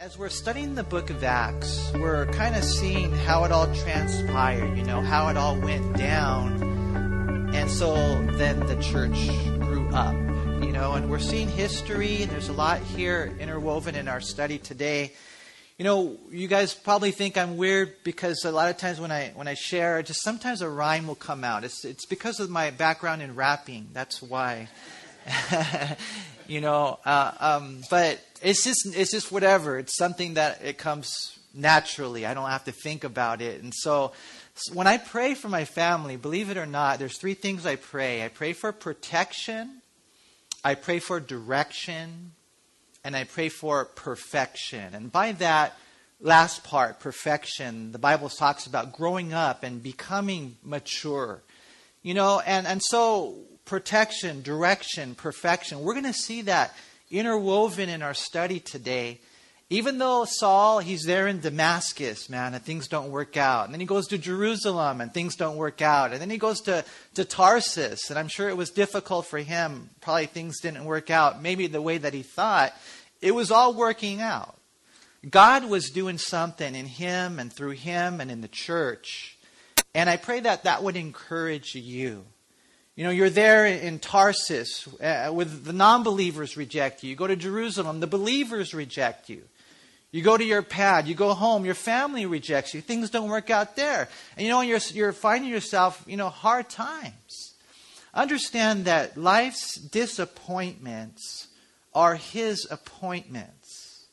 As we're studying the book of Acts, we're kind of seeing how it all transpired, you know, how it all went down. And so then the church grew up, you know, and we're seeing history, there's a lot here interwoven in our study today. You know, you guys probably think I'm weird because a lot of times when I when I share, just sometimes a rhyme will come out. It's it's because of my background in rapping. That's why. you know, uh, um, but it's just it's just whatever. It's something that it comes naturally. I don't have to think about it. And so, so when I pray for my family, believe it or not, there's three things I pray. I pray for protection, I pray for direction, and I pray for perfection. And by that last part, perfection, the Bible talks about growing up and becoming mature. You know, and, and so protection, direction, perfection, we're going to see that interwoven in our study today. Even though Saul, he's there in Damascus, man, and things don't work out. And then he goes to Jerusalem and things don't work out. And then he goes to, to Tarsus, and I'm sure it was difficult for him. Probably things didn't work out, maybe the way that he thought. It was all working out. God was doing something in him and through him and in the church. And I pray that that would encourage you. You know, you're there in Tarsus uh, with the non believers reject you. You go to Jerusalem, the believers reject you. You go to your pad, you go home, your family rejects you. Things don't work out there. And you know, you're, you're finding yourself, you know, hard times. Understand that life's disappointments are His appointments.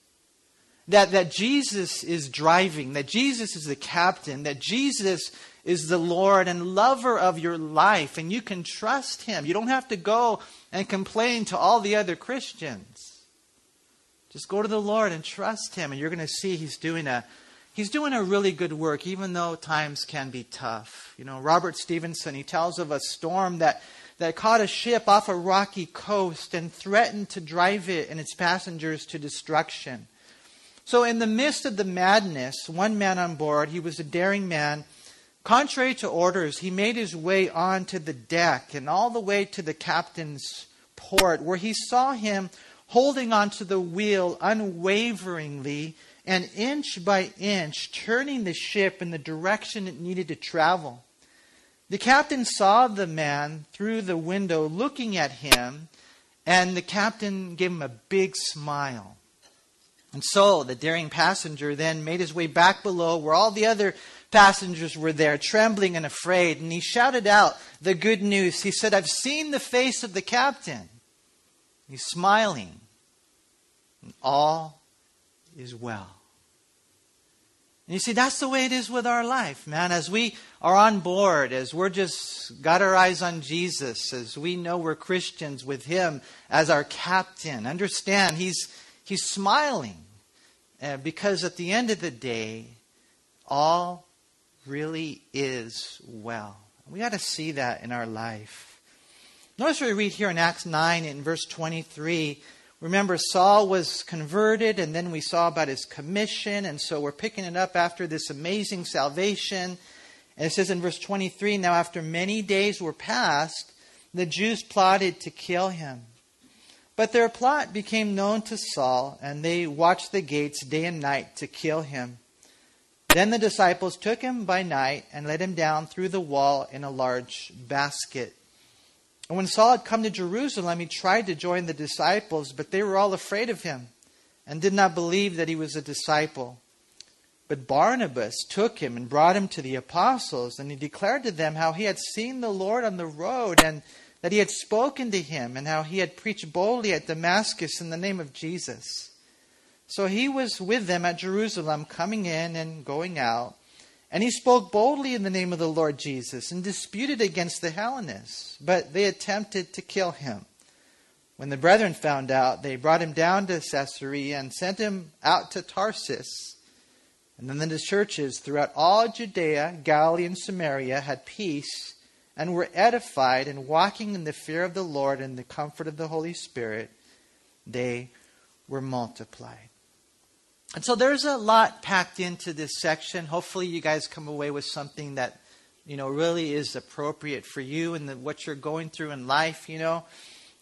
That, that Jesus is driving, that Jesus is the captain, that Jesus is the Lord and lover of your life, and you can trust Him. You don't have to go and complain to all the other Christians. Just go to the Lord and trust Him, and you're going to see He's doing a He's doing a really good work, even though times can be tough. You know, Robert Stevenson, he tells of a storm that, that caught a ship off a rocky coast and threatened to drive it and its passengers to destruction. So, in the midst of the madness, one man on board, he was a daring man, Contrary to orders, he made his way on to the deck and all the way to the captain's port, where he saw him holding onto the wheel unwaveringly and inch by inch turning the ship in the direction it needed to travel. The captain saw the man through the window looking at him, and the captain gave him a big smile. And so the daring passenger then made his way back below where all the other passengers were there, trembling and afraid, and he shouted out the good news. He said, I've seen the face of the captain. He's smiling, and all is well. And you see, that's the way it is with our life, man. As we are on board, as we're just got our eyes on Jesus, as we know we're Christians with Him as our captain, understand He's, he's smiling. Uh, because at the end of the day, all really is well. We got to see that in our life. Notice we read here in Acts 9 in verse 23. Remember, Saul was converted, and then we saw about his commission, and so we're picking it up after this amazing salvation. And it says in verse 23 Now, after many days were passed, the Jews plotted to kill him. But their plot became known to Saul, and they watched the gates day and night to kill him. Then the disciples took him by night and led him down through the wall in a large basket. And when Saul had come to Jerusalem, he tried to join the disciples, but they were all afraid of him and did not believe that he was a disciple. But Barnabas took him and brought him to the apostles, and he declared to them how he had seen the Lord on the road, and that he had spoken to him, and how he had preached boldly at Damascus in the name of Jesus. So he was with them at Jerusalem, coming in and going out. And he spoke boldly in the name of the Lord Jesus and disputed against the Hellenists, but they attempted to kill him. When the brethren found out, they brought him down to Caesarea and sent him out to Tarsus. And then the churches throughout all Judea, Galilee, and Samaria had peace and were edified, and walking in the fear of the Lord and the comfort of the Holy Spirit, they were multiplied. And so there's a lot packed into this section. Hopefully, you guys come away with something that you know really is appropriate for you and the, what you're going through in life. You know,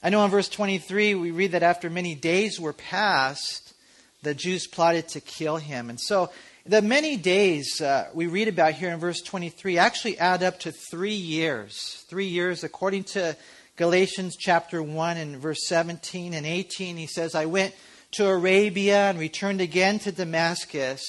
I know in verse 23 we read that after many days were passed, the Jews plotted to kill him. And so the many days uh, we read about here in verse 23 actually add up to three years. Three years, according to Galatians chapter 1 and verse 17 and 18. He says, I went to Arabia and returned again to Damascus.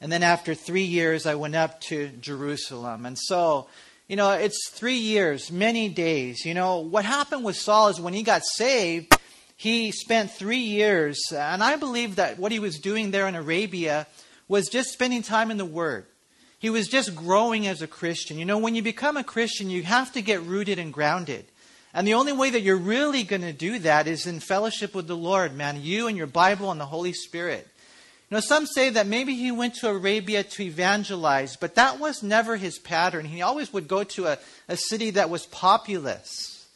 And then after three years, I went up to Jerusalem. And so, you know, it's three years, many days. You know, what happened with Saul is when he got saved, he spent three years. And I believe that what he was doing there in Arabia was just spending time in the Word. He was just growing as a Christian. You know, when you become a Christian, you have to get rooted and grounded. And the only way that you're really going to do that is in fellowship with the Lord, man. You and your Bible and the Holy Spirit. You know, some say that maybe he went to Arabia to evangelize, but that was never his pattern. He always would go to a, a city that was populous.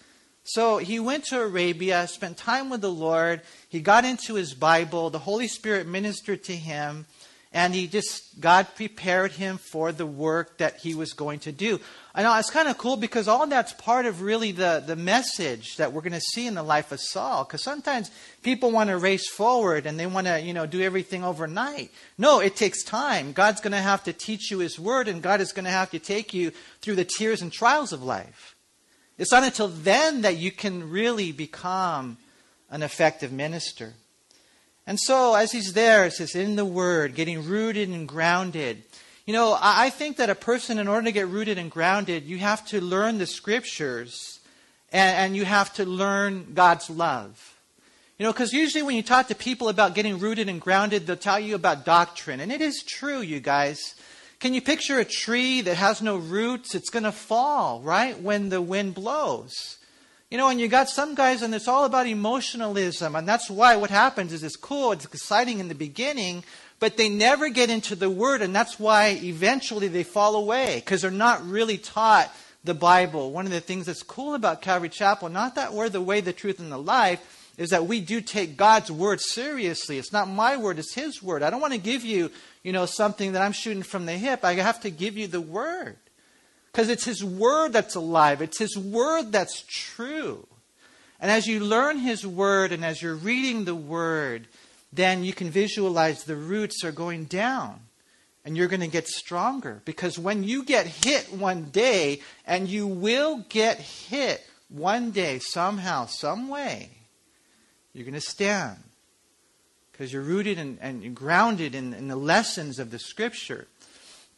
So he went to Arabia, spent time with the Lord. He got into his Bible. The Holy Spirit ministered to him and he just God prepared him for the work that he was going to do. I know it's kind of cool because all that's part of really the, the message that we're going to see in the life of Saul. Because sometimes people want to race forward and they want to, you know, do everything overnight. No, it takes time. God's going to have to teach you His Word, and God is going to have to take you through the tears and trials of life. It's not until then that you can really become an effective minister. And so, as he's there, it says, in the Word, getting rooted and grounded. You know, I think that a person, in order to get rooted and grounded, you have to learn the Scriptures and, and you have to learn God's love. You know, because usually when you talk to people about getting rooted and grounded, they'll tell you about doctrine. And it is true, you guys. Can you picture a tree that has no roots? It's going to fall, right, when the wind blows. You know, and you got some guys, and it's all about emotionalism, and that's why what happens is it's cool, it's exciting in the beginning, but they never get into the Word, and that's why eventually they fall away because they're not really taught the Bible. One of the things that's cool about Calvary Chapel, not that we're the way, the truth, and the life, is that we do take God's Word seriously. It's not my word, it's His Word. I don't want to give you, you know, something that I'm shooting from the hip. I have to give you the Word. Because it's His Word that's alive, it's His Word that's true. And as you learn His Word and as you're reading the Word, then you can visualize the roots are going down and you're going to get stronger. Because when you get hit one day, and you will get hit one day, somehow, some way, you're going to stand. Because you're rooted and, and grounded in, in the lessons of the Scripture.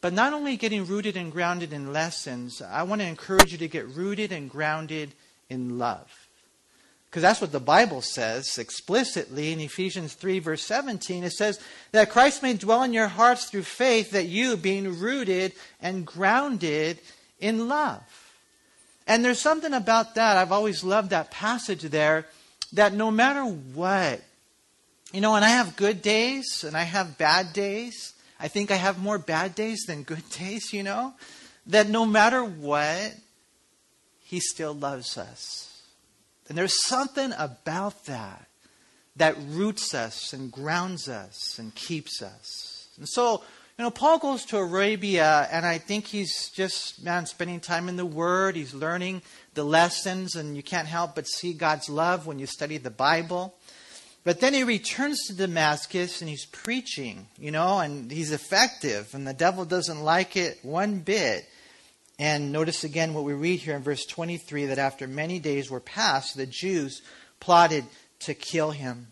But not only getting rooted and grounded in lessons, I want to encourage you to get rooted and grounded in love. Because that's what the Bible says explicitly in Ephesians 3, verse 17. It says that Christ may dwell in your hearts through faith, that you, being rooted and grounded in love. And there's something about that. I've always loved that passage there that no matter what, you know, and I have good days and I have bad days, I think I have more bad days than good days, you know? That no matter what, He still loves us. And there's something about that that roots us and grounds us and keeps us. And so, you know, Paul goes to Arabia, and I think he's just, man, spending time in the Word. He's learning the lessons, and you can't help but see God's love when you study the Bible. But then he returns to Damascus and he's preaching, you know, and he's effective, and the devil doesn't like it one bit. And notice again what we read here in verse 23 that after many days were passed, the Jews plotted to kill him.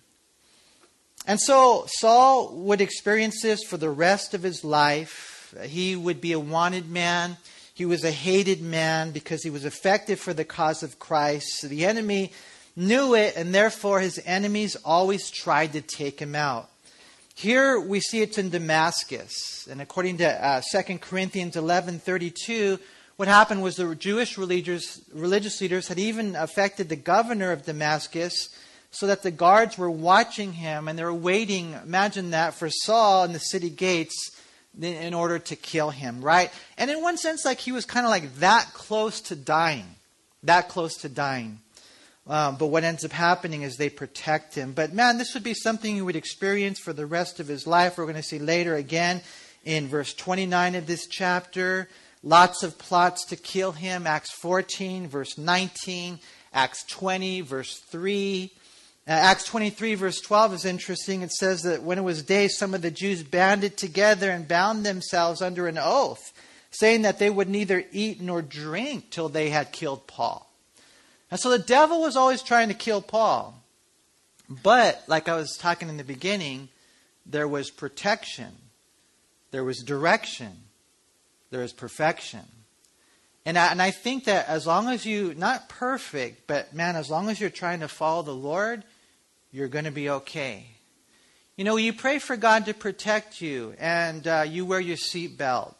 And so Saul would experience this for the rest of his life. He would be a wanted man. He was a hated man because he was effective for the cause of Christ. The enemy knew it, and therefore his enemies always tried to take him out. Here we see it's in Damascus, and according to uh, 2 Corinthians 11:32, what happened was the Jewish religious, religious leaders had even affected the governor of Damascus, so that the guards were watching him and they were waiting. Imagine that for Saul in the city gates in order to kill him, right? And in one sense, like he was kind of like that close to dying, that close to dying. Um, but what ends up happening is they protect him. But man, this would be something he would experience for the rest of his life. We're going to see later again in verse 29 of this chapter. Lots of plots to kill him. Acts 14, verse 19. Acts 20, verse 3. Uh, Acts 23, verse 12 is interesting. It says that when it was day, some of the Jews banded together and bound themselves under an oath, saying that they would neither eat nor drink till they had killed Paul. And so the devil was always trying to kill Paul. But, like I was talking in the beginning, there was protection, there was direction, there was perfection. And I, and I think that as long as you, not perfect, but man, as long as you're trying to follow the Lord, you're going to be okay. You know, you pray for God to protect you and uh, you wear your seatbelt.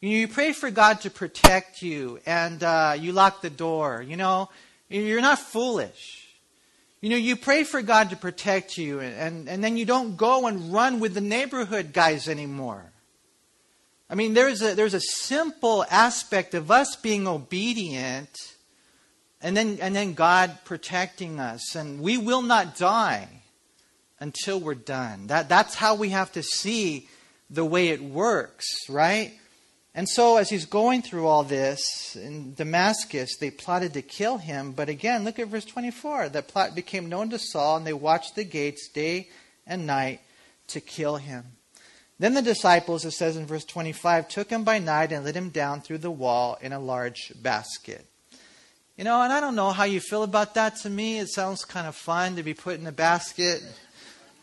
You pray for God to protect you and uh, you lock the door. You know, you're not foolish. You know, you pray for God to protect you and, and, and then you don't go and run with the neighborhood guys anymore. I mean, there's a, there's a simple aspect of us being obedient and then, and then God protecting us. And we will not die until we're done. That, that's how we have to see the way it works, right? And so, as he's going through all this in Damascus, they plotted to kill him. But again, look at verse 24. The plot became known to Saul, and they watched the gates day and night to kill him. Then the disciples, it says in verse 25, took him by night and let him down through the wall in a large basket. You know, and I don't know how you feel about that. To me, it sounds kind of fun to be put in a basket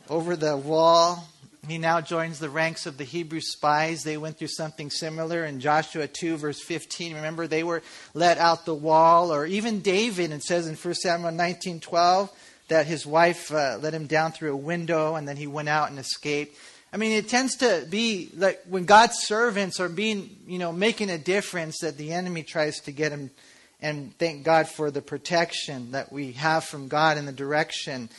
over the wall. He now joins the ranks of the Hebrew spies. They went through something similar in Joshua 2, verse 15. Remember, they were let out the wall. Or even David, it says in 1 Samuel 19 12 that his wife uh, let him down through a window and then he went out and escaped. I mean, it tends to be like when God's servants are being, you know, making a difference that the enemy tries to get him and thank God for the protection that we have from God and the direction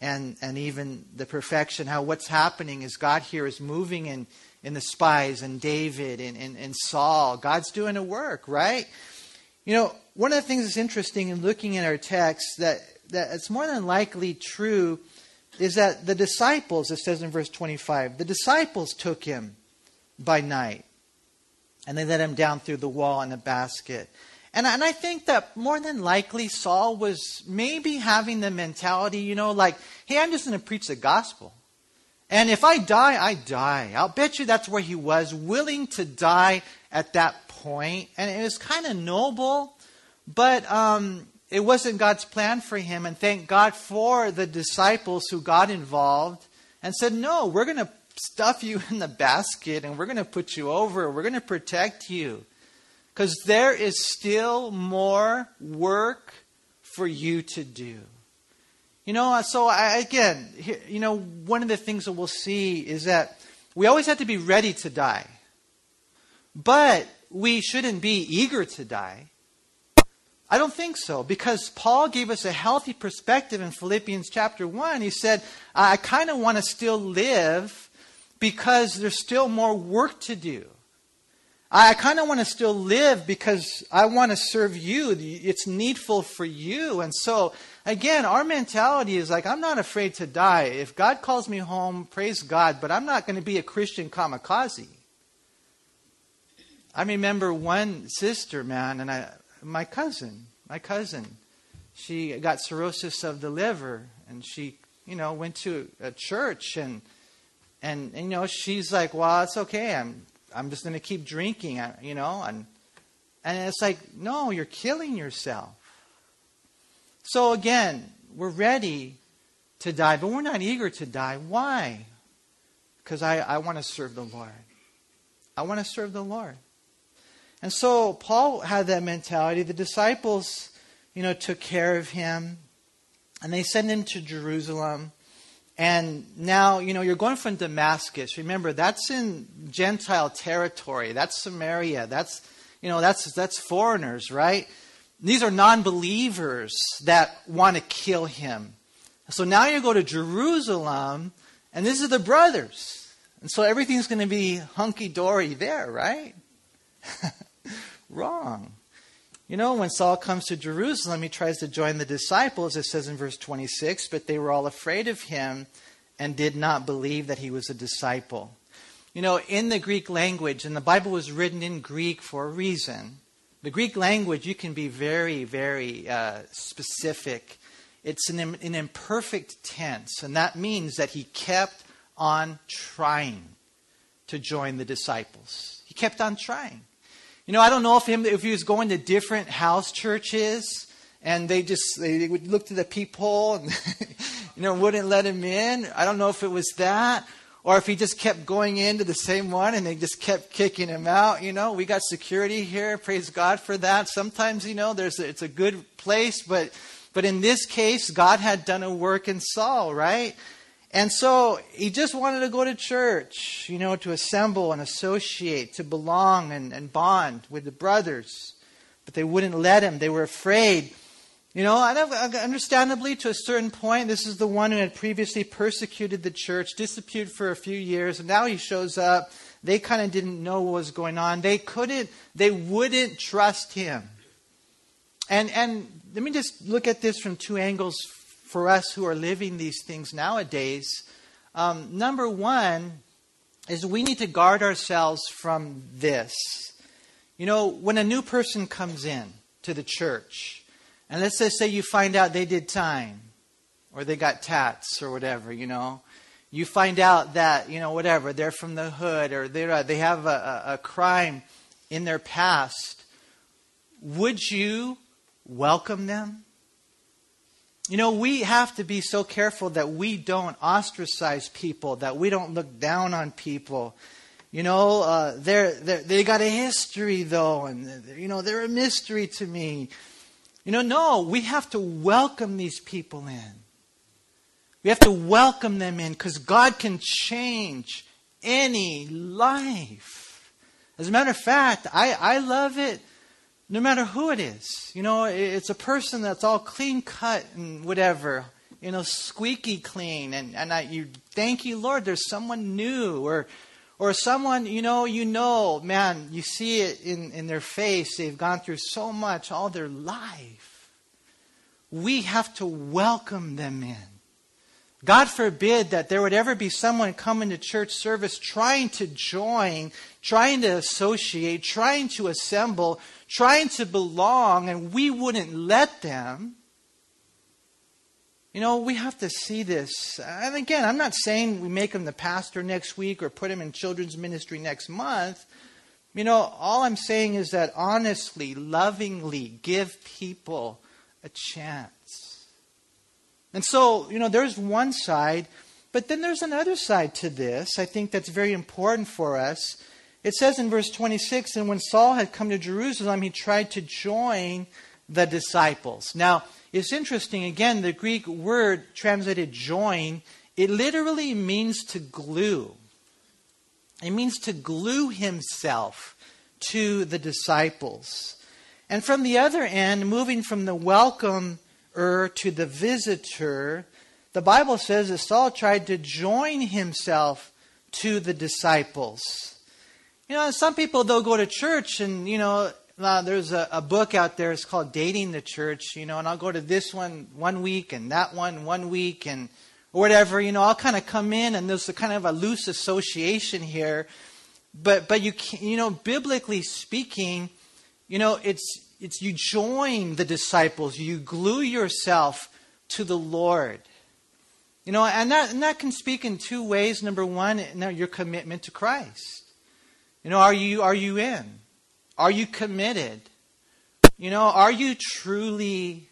and, and even the perfection. How what's happening is God here is moving in, in the spies and David and, and, and Saul. God's doing a work, right? You know, one of the things that's interesting in looking at our text that, that it's more than likely true is that the disciples, it says in verse 25, the disciples took him by night and they let him down through the wall in a basket. And, and I think that more than likely Saul was maybe having the mentality, you know, like, hey, I'm just going to preach the gospel. And if I die, I die. I'll bet you that's where he was, willing to die at that point. And it was kind of noble, but um, it wasn't God's plan for him. And thank God for the disciples who got involved and said, no, we're going to stuff you in the basket and we're going to put you over. We're going to protect you. Because there is still more work for you to do. You know, so I, again, you know, one of the things that we'll see is that we always have to be ready to die. But we shouldn't be eager to die. I don't think so, because Paul gave us a healthy perspective in Philippians chapter 1. He said, I kind of want to still live because there's still more work to do. I kind of want to still live because I want to serve you. It's needful for you. And so, again, our mentality is like, I'm not afraid to die. If God calls me home, praise God, but I'm not going to be a Christian kamikaze. I remember one sister, man, and I, my cousin, my cousin, she got cirrhosis of the liver, and she, you know, went to a church, and, and, and you know, she's like, well, it's okay. I'm I'm just going to keep drinking, you know, and and it's like, no, you're killing yourself. So again, we're ready to die, but we're not eager to die. Why? Because I, I want to serve the Lord. I want to serve the Lord. And so Paul had that mentality. The disciples, you know, took care of him, and they sent him to Jerusalem. And now, you know, you're going from Damascus. Remember, that's in Gentile territory. That's Samaria. That's, you know, that's, that's foreigners, right? These are non believers that want to kill him. So now you go to Jerusalem, and this is the brothers. And so everything's going to be hunky dory there, right? Wrong. You know, when Saul comes to Jerusalem, he tries to join the disciples, it says in verse 26, but they were all afraid of him and did not believe that he was a disciple. You know, in the Greek language, and the Bible was written in Greek for a reason, the Greek language, you can be very, very uh, specific it's an, an imperfect tense, and that means that he kept on trying to join the disciples. He kept on trying. You know, I don't know if him if he was going to different house churches and they just they would look to the peephole and you know wouldn't let him in. I don't know if it was that or if he just kept going into the same one and they just kept kicking him out. You know, we got security here. Praise God for that. Sometimes you know there's a, it's a good place, but but in this case, God had done a work in Saul, right? And so he just wanted to go to church, you know, to assemble and associate, to belong and, and bond with the brothers. But they wouldn't let him. They were afraid. You know, understandably, to a certain point, this is the one who had previously persecuted the church, disappeared for a few years, and now he shows up. They kind of didn't know what was going on. They couldn't, they wouldn't trust him. And, and let me just look at this from two angles for us who are living these things nowadays. Um, number one is we need to guard ourselves from this. You know, when a new person comes in to the church, and let's just say you find out they did time, or they got tats, or whatever, you know, you find out that, you know, whatever, they're from the hood, or they're, uh, they have a, a, a crime in their past, would you welcome them? You know, we have to be so careful that we don't ostracize people, that we don't look down on people. You know, uh, they're, they're, they got a history, though, and, you know, they're a mystery to me. You know, no, we have to welcome these people in. We have to welcome them in because God can change any life. As a matter of fact, I, I love it no matter who it is. You know, it's a person that's all clean cut and whatever, you know, squeaky clean. And, and I, you thank you, Lord, there's someone new or, or someone, you know, you know, man, you see it in, in their face. They've gone through so much all their life. We have to welcome them in. God forbid that there would ever be someone coming to church service trying to join, trying to associate, trying to assemble, trying to belong, and we wouldn't let them. You know, we have to see this. And again, I'm not saying we make him the pastor next week or put him in children's ministry next month. You know, all I'm saying is that honestly, lovingly give people a chance. And so, you know, there's one side, but then there's another side to this. I think that's very important for us. It says in verse 26 And when Saul had come to Jerusalem, he tried to join the disciples. Now, it's interesting, again, the Greek word translated join, it literally means to glue. It means to glue himself to the disciples. And from the other end, moving from the welcomer to the visitor, the Bible says that Saul tried to join himself to the disciples. You know, some people, they'll go to church and, you know, uh, there's a, a, book out there, it's called Dating the Church, you know, and I'll go to this one one week and that one one week and whatever, you know, I'll kind of come in and there's a kind of a loose association here. But, but you, you know, biblically speaking, you know, it's, it's you join the disciples, you glue yourself to the Lord. You know, and that, and that can speak in two ways. Number one, your commitment to Christ. You know, are you, are you in? Are you committed? You know, are you truly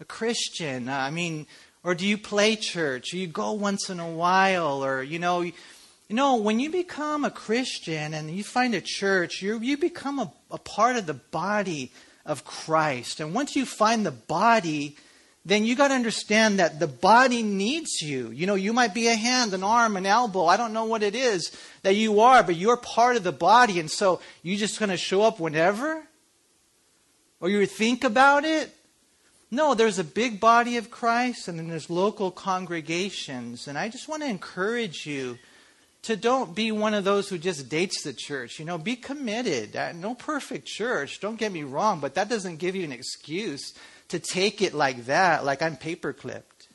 a Christian? I mean, or do you play church? Do you go once in a while? Or, you know, you know, when you become a Christian and you find a church, you you become a, a part of the body of Christ. And once you find the body, then you got to understand that the body needs you. You know, you might be a hand, an arm, an elbow. I don't know what it is that you are, but you're part of the body. And so you just going to show up whenever? Or you think about it? No, there's a big body of Christ and then there's local congregations. And I just want to encourage you to don't be one of those who just dates the church. You know, be committed. Uh, no perfect church, don't get me wrong, but that doesn't give you an excuse to take it like that, like I'm paper clipped.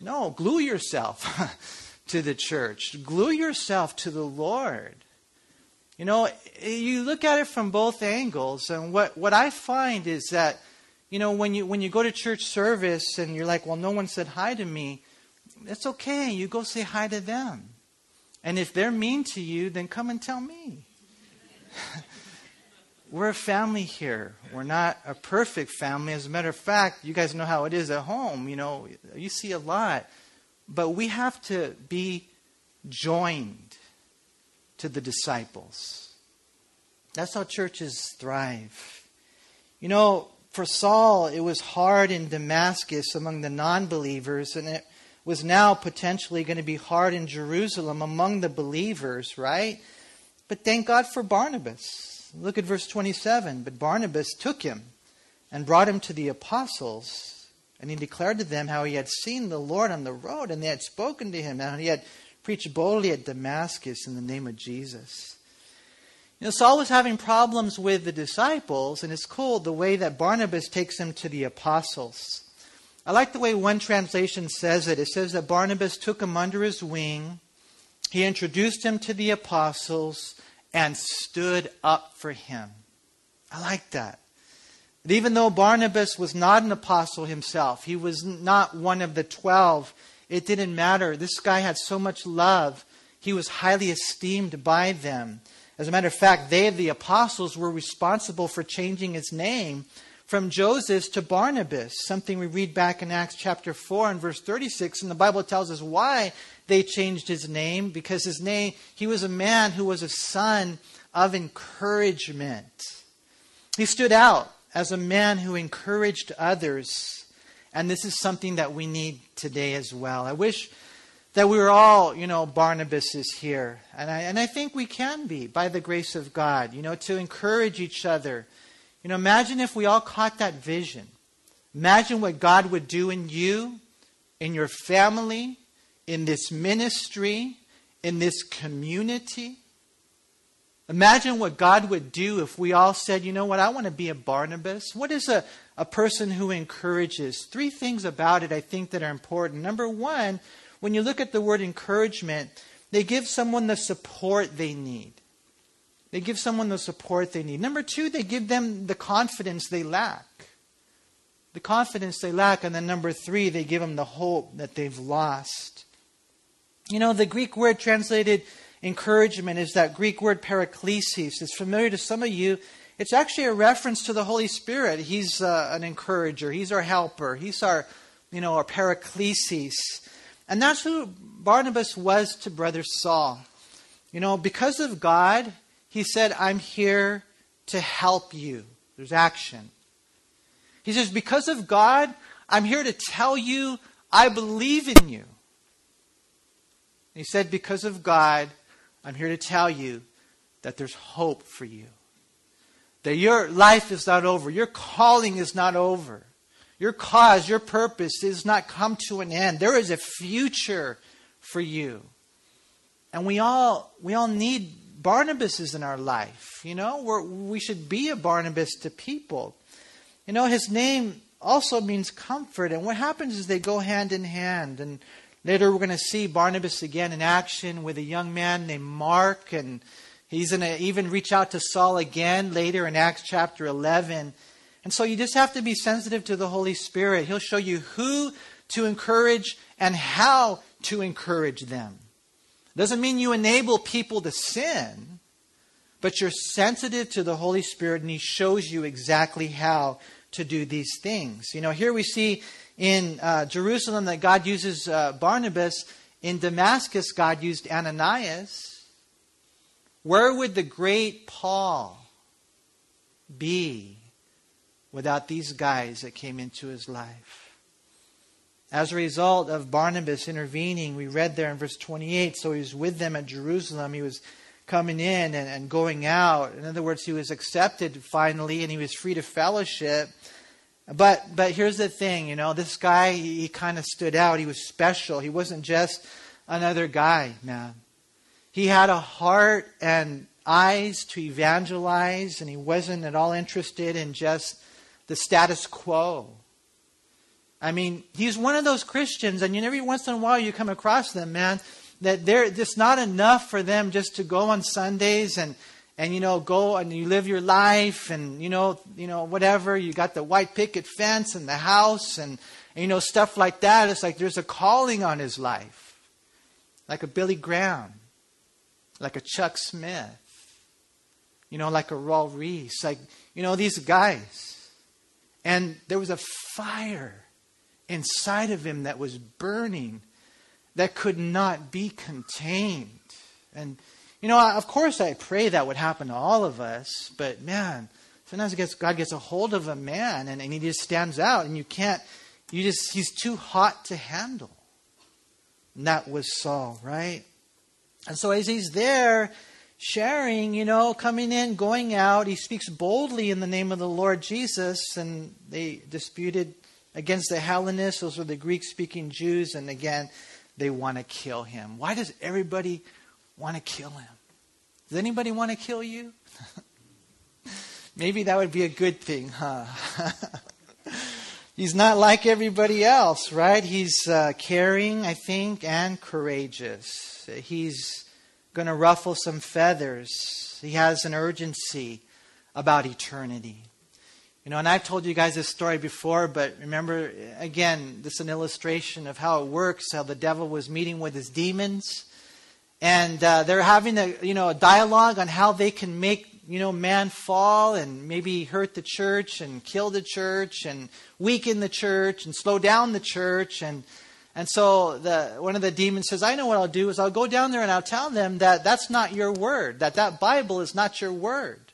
No, glue yourself to the church, glue yourself to the Lord. You know, you look at it from both angles, and what, what I find is that, You know, when you when you go to church service and you're like, well, no one said hi to me, it's okay. You go say hi to them. And if they're mean to you, then come and tell me. We're a family here. We're not a perfect family. As a matter of fact, you guys know how it is at home. You know, you see a lot. But we have to be joined to the disciples. That's how churches thrive. You know, for Saul, it was hard in Damascus among the non believers, and it was now potentially going to be hard in Jerusalem among the believers, right? But thank God for Barnabas. Look at verse 27. But Barnabas took him and brought him to the apostles, and he declared to them how he had seen the Lord on the road, and they had spoken to him, and he had preached boldly at Damascus in the name of Jesus. You know, Saul was having problems with the disciples, and it's cool the way that Barnabas takes him to the apostles. I like the way one translation says it. It says that Barnabas took him under his wing, he introduced him to the apostles, and stood up for him. I like that. Even though Barnabas was not an apostle himself, he was not one of the twelve, it didn't matter. This guy had so much love. He was highly esteemed by them. As a matter of fact, they, the apostles, were responsible for changing his name from Joseph to Barnabas, something we read back in Acts chapter 4 and verse 36. And the Bible tells us why they changed his name, because his name, he was a man who was a son of encouragement. He stood out as a man who encouraged others. And this is something that we need today as well. I wish that we were all, you know, Barnabases here. And I, and I think we can be by the grace of God, you know, to encourage each other you know, imagine if we all caught that vision. Imagine what God would do in you, in your family, in this ministry, in this community. Imagine what God would do if we all said, you know what, I want to be a Barnabas. What is a, a person who encourages? Three things about it I think that are important. Number one, when you look at the word encouragement, they give someone the support they need. They give someone the support they need. Number two, they give them the confidence they lack. The confidence they lack. And then number three, they give them the hope that they've lost. You know, the Greek word translated encouragement is that Greek word paraklesis. It's familiar to some of you. It's actually a reference to the Holy Spirit. He's uh, an encourager. He's our helper. He's our, you know, our paraklesis. And that's who Barnabas was to brother Saul. You know, because of God, he said, I'm here to help you. There's action. He says, Because of God, I'm here to tell you I believe in you. He said, Because of God, I'm here to tell you that there's hope for you. That your life is not over. Your calling is not over. Your cause, your purpose is not come to an end. There is a future for you. And we all we all need Barnabas is in our life. You know, We're, we should be a Barnabas to people. You know, his name also means comfort. And what happens is they go hand in hand. And later we're going to see Barnabas again in action with a young man named Mark. And he's going to even reach out to Saul again later in Acts chapter 11. And so you just have to be sensitive to the Holy Spirit. He'll show you who to encourage and how to encourage them. Doesn't mean you enable people to sin, but you're sensitive to the Holy Spirit and He shows you exactly how to do these things. You know, here we see in uh, Jerusalem that God uses uh, Barnabas. In Damascus, God used Ananias. Where would the great Paul be without these guys that came into his life? As a result of Barnabas intervening, we read there in verse 28, so he was with them at Jerusalem. He was coming in and, and going out. In other words, he was accepted finally and he was free to fellowship. But but here's the thing, you know, this guy he, he kind of stood out. He was special. He wasn't just another guy, man. He had a heart and eyes to evangelize, and he wasn't at all interested in just the status quo. I mean, he's one of those Christians, and you every once in a while you come across them, man, that they're just not enough for them just to go on Sundays and and you know go and you live your life and you know you know whatever. You got the white picket fence and the house and, and you know stuff like that. It's like there's a calling on his life. Like a billy graham. Like a chuck smith. You know like a raul ries like you know these guys. And there was a fire inside of him that was burning that could not be contained and you know, of course, I pray that would happen to all of us, but man, sometimes gets, God gets a hold of a man and, and he just stands out, and you can't, you just, he's too hot to handle. And that was Saul, right? And so as he's there, sharing, you know, coming in, going out, he speaks boldly in the name of the Lord Jesus, and they disputed against the Hellenists, those were the Greek speaking Jews, and again, they want to kill him. Why does everybody want to kill him. Does anybody want to kill you? Maybe that would be a good thing, huh? He's not like everybody else, right? He's uh, caring, I think, and courageous. He's going to ruffle some feathers. He has an urgency about eternity. You know, and I've told you guys this story before, but remember, again, this is an illustration of how it works, how the devil was meeting with his demons. And uh, they're having a you know a dialogue on how they can make you know man fall and maybe hurt the church and kill the church and weaken the church and slow down the church. And and so the one of the demons says i know what i'll do is i'll go down there and i'll tell them that that's not your word that that bible is not your word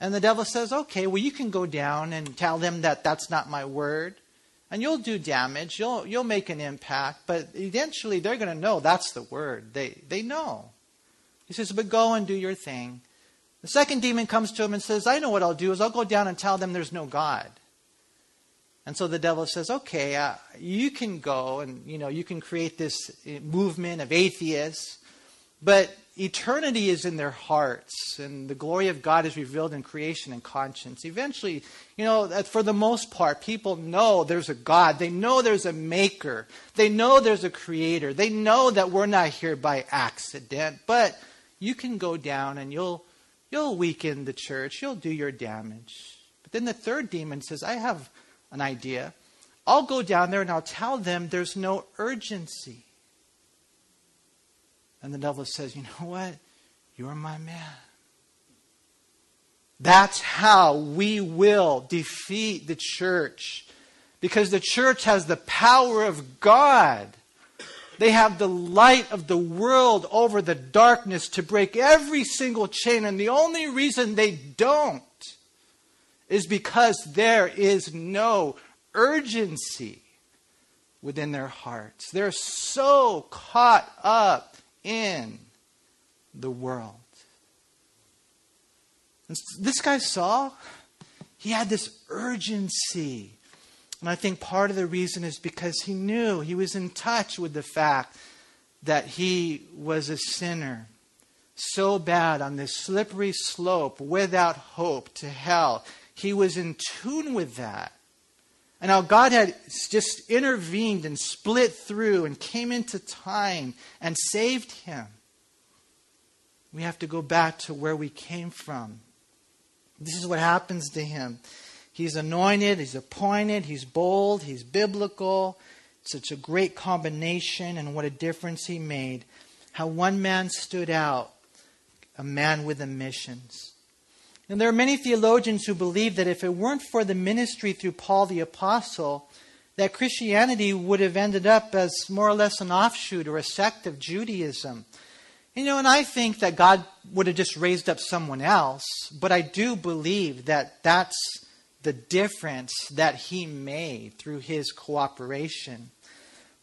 and the devil says okay well you can go down and tell them that that's not my word and you'll do damage, you'll, you'll make an impact, but eventually they're going to know that's the word. They, they know. He says, but go and do your thing. The second demon comes to him and says, I know what I'll do is I'll go down and tell them there's no God. And so the devil says, okay, uh, you can go and, you know, you can create this uh, movement of atheists, but eternity is in their hearts, and the glory of God is revealed in creation and conscience. Eventually, you know, for the most part, people know there's a God. They know there's a maker. They know there's a creator. They know that we're not here by accident. But you can go down and you'll you'll weaken the church. You'll do your damage. But then the third demon says, I have an idea. I'll go down there and I'll tell them there's no urgency. And the devil says, You know what? You're my man. That's how we will defeat the church. Because the church has the power of God. They have the light of the world over the darkness to break every single chain. And the only reason they don't is because there is no urgency within their hearts. They're so caught up in the world. And this guy Saul, he had this urgency. And I think part of the reason is because he knew, he was in touch with the fact that he was a sinner. So bad on this slippery slope without hope to hell. He was in tune with that. And how God had just intervened and split through and came into time and saved him. We have to go back to where we came from. This is what happens to him. He's anointed, he's appointed, he's bold, he's biblical. Such a great combination, and what a difference he made. How one man stood out, a man with a missions. And there are many theologians who believe that if it weren't for the ministry through Paul the Apostle, that Christianity would have ended up as more or less an offshoot or a sect of Judaism. You know, and I think that God would have just raised up someone else, but I do believe that that's the difference that he made through his cooperation.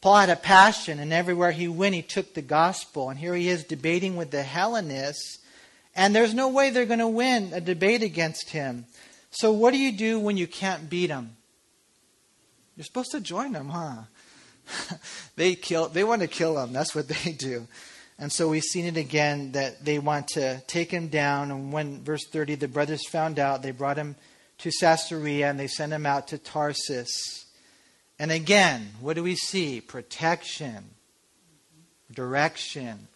Paul had a passion, and everywhere he went, he took the gospel. And here he is debating with the Hellenists and there's no way they're going to win a debate against him. So, what do you do when you can't beat them? You're supposed to join them, huh? they kill. They want to kill him. That's what they do. And so we've seen it again that they want to take him down. And when verse 30, the brothers found out, they brought him to Caesarea and they sent him out to Tarsus. And again, what do we see? Protection, direction,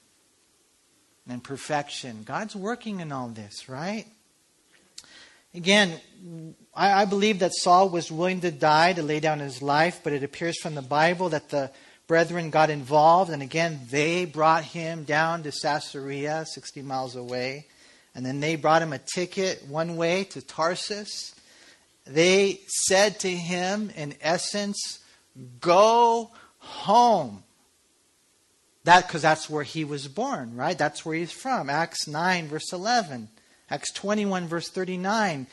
and perfection. God's working in all this, right? Again, I, I believe that Saul was willing to die to lay down his life, but it appears from the Bible that the brethren got involved, and again, they brought him down to Caesarea, 60 miles away, and then they brought him a ticket one way to Tarsus. They said to him, in essence, Go home. That because that's where he was born, right? That's where he's from. Acts 9, verse 11. Acts 21, verse 39.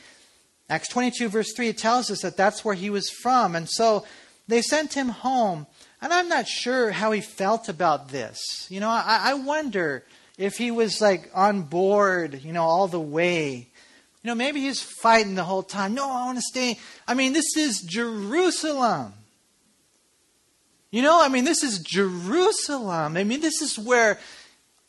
Acts 22, verse 3, it tells us that that's where he was from. And so they sent him home. And I'm not sure how he felt about this. You know, I, I wonder if he was like on board, you know, all the way. You know, maybe he's fighting the whole time. No, I want to stay. I mean, this is Jerusalem. You know, I mean, this is Jerusalem. I mean, this is where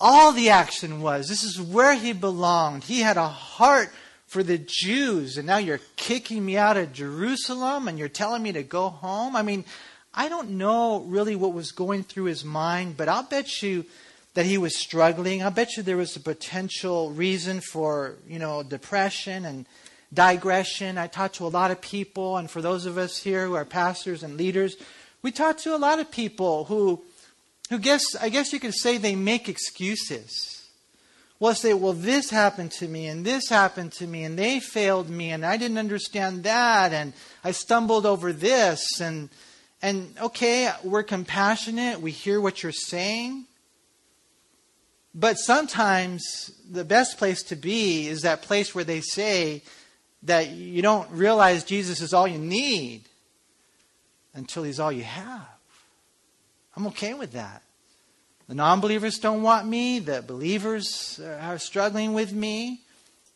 all the action was. This is where he belonged. He had a heart for the Jews, and now you're kicking me out of Jerusalem and you're telling me to go home. I mean, I don't know really what was going through his mind, but I'll bet you that he was struggling. I'll bet you there was a potential reason for, you know, depression and digression. I talked to a lot of people, and for those of us here who are pastors and leaders, we talk to a lot of people who, who guess, I guess you could say they make excuses. Well, say, well, this happened to me, and this happened to me, and they failed me, and I didn't understand that, and I stumbled over this, and and okay, we're compassionate, we hear what you're saying, but sometimes the best place to be is that place where they say that you don't realize Jesus is all you need until he's all you have. I'm okay with that. The non believers don't want me, the believers are struggling with me.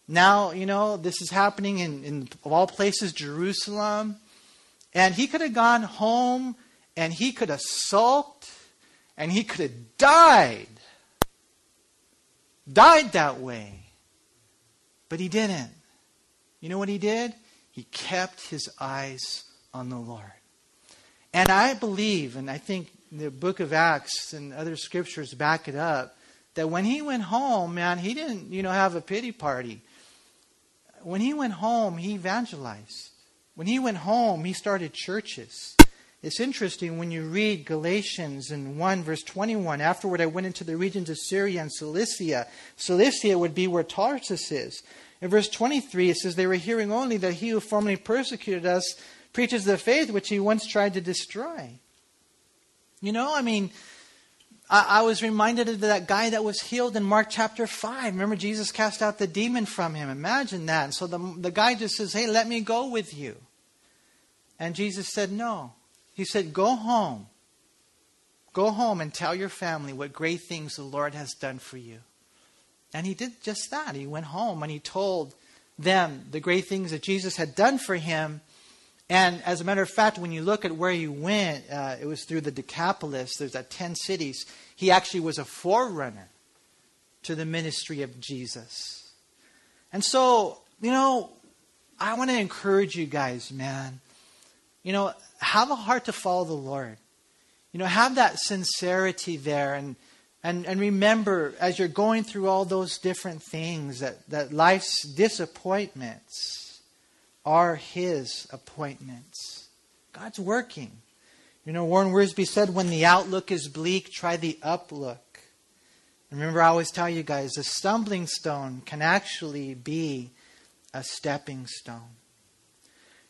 Now, you know, this is happening in, in all places, Jerusalem. And he could have gone home and he could have sulked and he could have died. Died that way. But he didn't. You know what he did? He kept his eyes on the Lord. And I believe, and I think the book of Acts and other scriptures back it up, that when he went home, man, he didn't, you know, have a pity party. When he went home, he evangelized. When he went home, he started churches. It's interesting when you read Galatians in 1 verse 21. Afterward, I went into the regions of Syria and Cilicia. Cilicia would be where Tarsus is. In verse 23, it says, They were hearing only that he who formerly persecuted us preaches the faith which he once tried to destroy. You know, I mean, I, I, was reminded of that guy that was healed in Mark chapter 5. Remember, Jesus cast out the demon from him. Imagine that. And so the, the guy just says, Hey, let me go with you. And Jesus said, No. He said, Go home. Go home and tell your family what great things the Lord has done for you. And he did just that. He went home and he told them the great things that Jesus had done for him. And as a matter of fact, when you look at where he went, uh, it was through the Decapolis. There's that 10 cities. He actually was a forerunner to the ministry of Jesus. And so, you know, I want to encourage you guys, man. You know, have a heart to follow the Lord. You know, have that sincerity there and and, and remember as you're going through all those different things that, that life's disappointments are his appointments. God's working. You know, Warren Wiersbe said, when the outlook is bleak, try the uplook. Remember, I always tell you guys, a stumbling stone can actually be a stepping stone.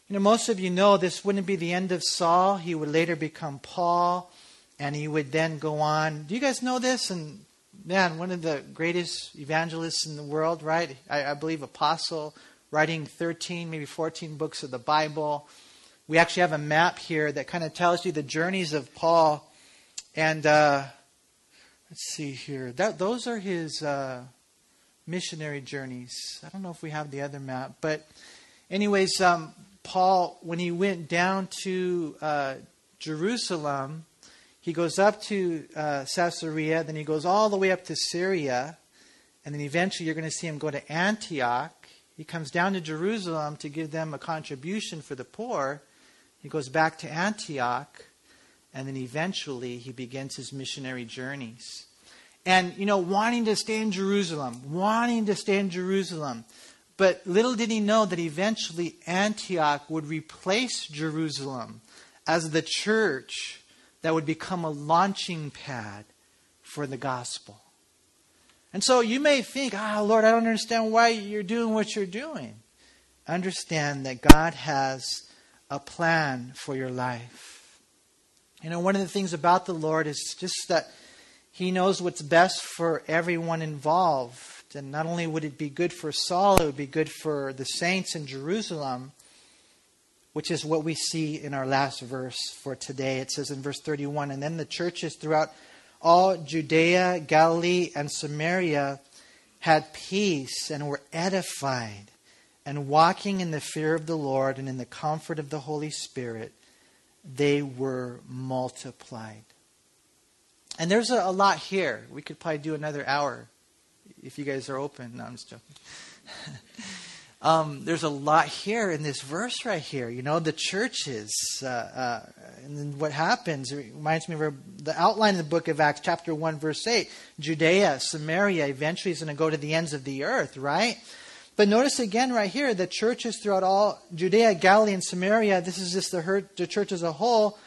You know, most of you know this wouldn't be the end of Saul. He would later become Paul, and he would then go on. Do you guys know this? And man, one of the greatest evangelists in the world, right? I, I believe apostle writing 13, maybe 14 books of the Bible. We actually have a map here that kind of tells you the journeys of Paul. And uh, let's see here. That, those are his uh, missionary journeys. I don't know if we have the other map. But, anyways, um, Paul, when he went down to uh, Jerusalem, he goes up to uh, Caesarea, then he goes all the way up to Syria, and then eventually you're going to see him go to Antioch. He comes down to Jerusalem to give them a contribution for the poor. He goes back to Antioch, and then eventually he begins his missionary journeys. and, you know, wanting to stay in Jerusalem, wanting to stay in Jerusalem. But little did he know that eventually Antioch would replace Jerusalem as the church that would become a launching pad for the gospel. And so you may think, ah, oh, Lord, I don't understand why you're doing what you're doing. Understand that God has a plan for your life. You know, one of the things about the Lord is just that He knows what's best for everyone involved. And not only would it be good for Saul, it would be good for the saints in Jerusalem, which is what we see in our last verse for today. It says in verse 31 And then the churches throughout all Judea, Galilee, and Samaria had peace and were edified, and walking in the fear of the Lord and in the comfort of the Holy Spirit, they were multiplied. And there's a, a lot here. We could probably do another hour if you guys are open. No, I'm just joking. um, there's a lot here in this verse right here. You know, the churches, uh, uh, and what happens. It reminds me of the outline of the book of Acts, chapter 1, verse 8. Judea, Samaria, eventually is going to go to the ends of the earth, right? But notice again right here, the churches throughout all Judea, Galilee, and Samaria, this is just the, the church as a whole,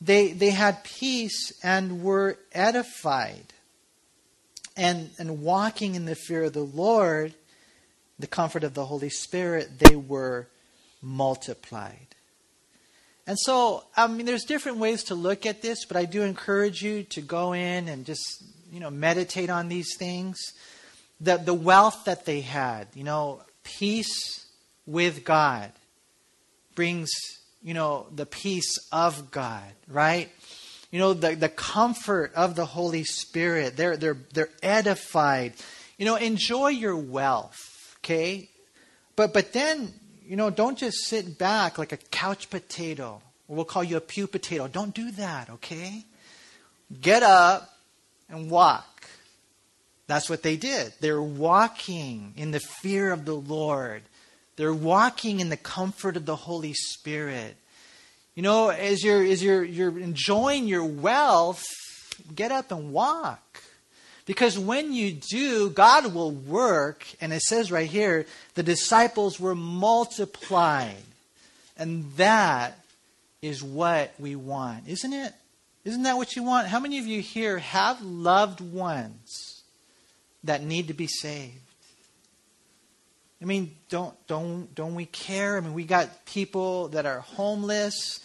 they, they had peace and were edified. And, and walking in the fear of the Lord, the comfort of the Holy Spirit, they were multiplied. And so, I mean, there's different ways to look at this, but I do encourage you to go in and just, you know, meditate on these things. The, the wealth that they had, you know, peace with God brings, you know, the peace of God, right? You know, the, the comfort of the Holy Spirit. They're, they're, they're edified. You know, enjoy your wealth, okay? But, but then you know, don't just sit back like a couch potato. We'll call you a pew potato. Don't do that, okay? Get up and walk. That's what they did. They're walking in the fear of the Lord. They're walking in the comfort of the Holy Spirit. You know, as you're as you're you're enjoying your wealth, get up and walk. Because when you do, God will work. And it says right here, the disciples were multiplied. And that is what we want, isn't it? Isn't that what you want? How many of you here have loved ones that need to be saved? I mean, don't don't don't we care? I mean, we got people that are homeless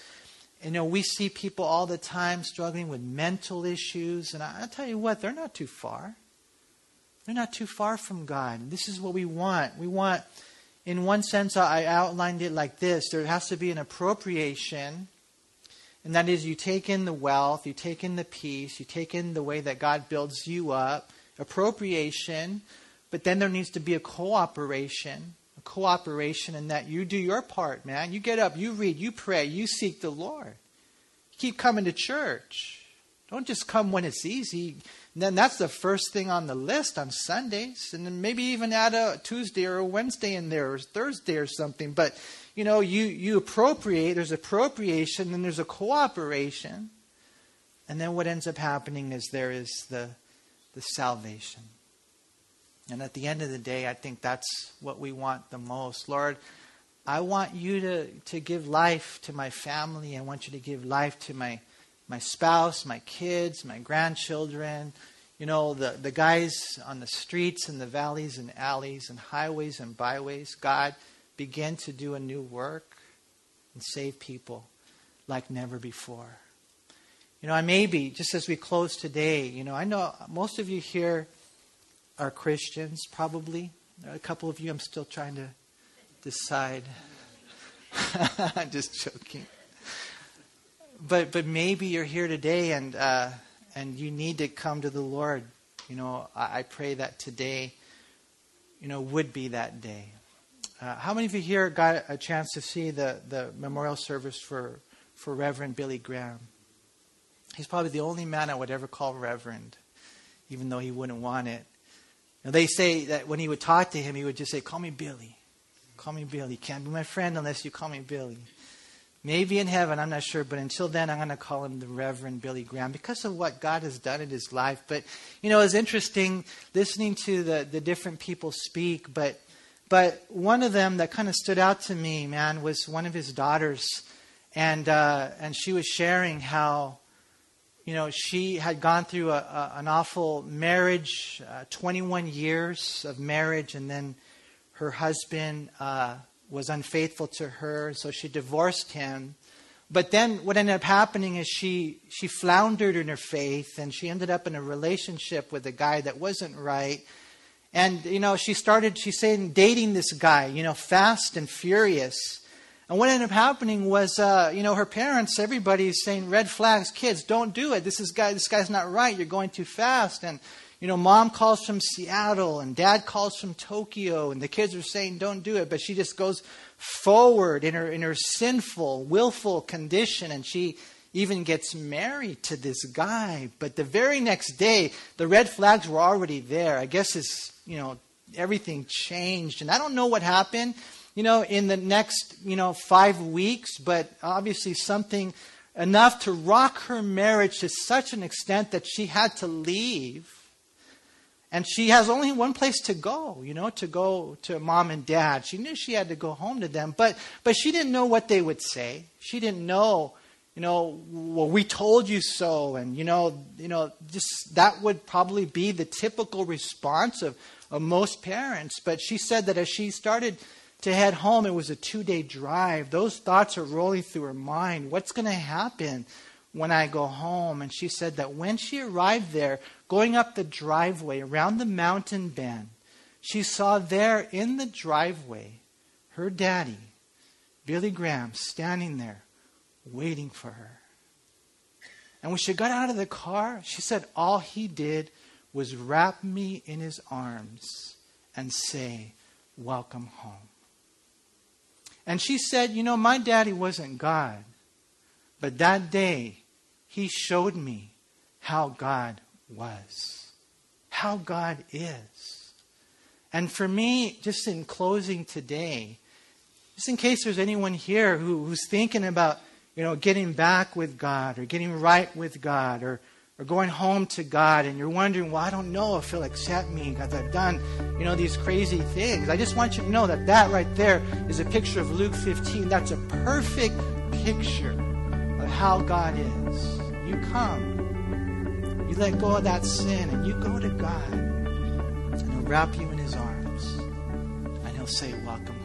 you know, we see people all the time struggling with mental issues, and I, will tell you what, they're not too far. They're not too far from God. This is what we want. We want, in one sense, I outlined it like this there has to be an appropriation, and that is you take in the wealth, you take in the peace, you take in the way that God builds you up, appropriation, but then there needs to be a cooperation cooperation in that you do your part, man. You get up, you read, you pray, you seek the Lord. keep coming to church. Don't just come when it's easy. And then that's the first thing on the list on Sundays. And then maybe even add a Tuesday or a Wednesday in there or Thursday or something. But, you know, you, you appropriate, there's appropriation, and there's a cooperation. And then what ends up happening is there is the, the salvation. And at the end of the day, I think that's what we want the most. Lord, I want you to, to give life to my family. I want you to give life to my, my spouse, my kids, my grandchildren. You know, the, the guys on the streets and the valleys and alleys and highways and byways. God, begin to do a new work and save people like never before. You know, I may be, just as we close today, you know, I know most of you here are Christians, probably. A couple of you, I'm still trying to decide. I'm just joking. But but maybe you're here today and uh, and you need to come to the Lord. You know, I, I pray that today, you know, would be that day. Uh, how many of you here got a chance to see the, the memorial service for, for Reverend Billy Graham? He's probably the only man I would ever call Reverend, even though he wouldn't want it. Now, they say that when he would talk to him, he would just say, Call me Billy. Call me Billy. Can't be my friend unless you call me Billy. Maybe in heaven, I'm not sure, but until then, I'm going to call him the Reverend Billy Graham because of what God has done in his life. But, you know, it's interesting listening to the, the different people speak. But, but one of them that kind of stood out to me, man, was one of his daughters. And, uh, and she was sharing how, you know, she had gone through a, a, an awful marriage, uh, 21 years of marriage, and then her husband. Uh, was unfaithful to her, so she divorced him. But then what ended up happening is she, she floundered in her faith and she ended up in a relationship with a guy that wasn't right. And, you know, she started, she's saying, dating this guy, you know, fast and furious. And what ended up happening was, uh, you know, her parents, everybody's saying, red flags, kids, don't do it. This is guy, this guy's not right. You're going too fast. And, you know, mom calls from Seattle and dad calls from Tokyo, and the kids are saying, don't do it. But she just goes forward in her, in her sinful, willful condition, and she even gets married to this guy. But the very next day, the red flags were already there. I guess it's, you know, everything changed. And I don't know what happened, you know, in the next, you know, five weeks, but obviously something enough to rock her marriage to such an extent that she had to leave and she has only one place to go, you know, to go to mom and dad. She knew she had to go home to them, but, but she didn't know what they would say. She didn't know, you know, well, we told you so. And, you know, you know, just that would probably be the typical response of, of most parents. But she said that as she started to head home, it was a two day drive. Those thoughts are rolling through her mind. What's going to happen? when I go home. And she said that when she arrived there, going up the driveway around the mountain bend, she saw there in the driveway her daddy, Billy Graham, standing there waiting for her. And when she got out of the car, she said all he did was wrap me in his arms and say, Welcome home. And she said, You know, my daddy wasn't God. But that day, he showed me how God was, how God is. And for me, just in closing today, just in case there's anyone here who, who's thinking about, you know, getting back with God or getting right with God or, or going home to God and you're wondering, well, I don't know if He'll accept me because I've done, you know, these crazy things. I just want you to know that that right there is a picture of Luke 15. That's a perfect picture of how God is you come, you let go of that sin, and you go to God, and He'll wrap you in His arms, and He'll say, Welcome.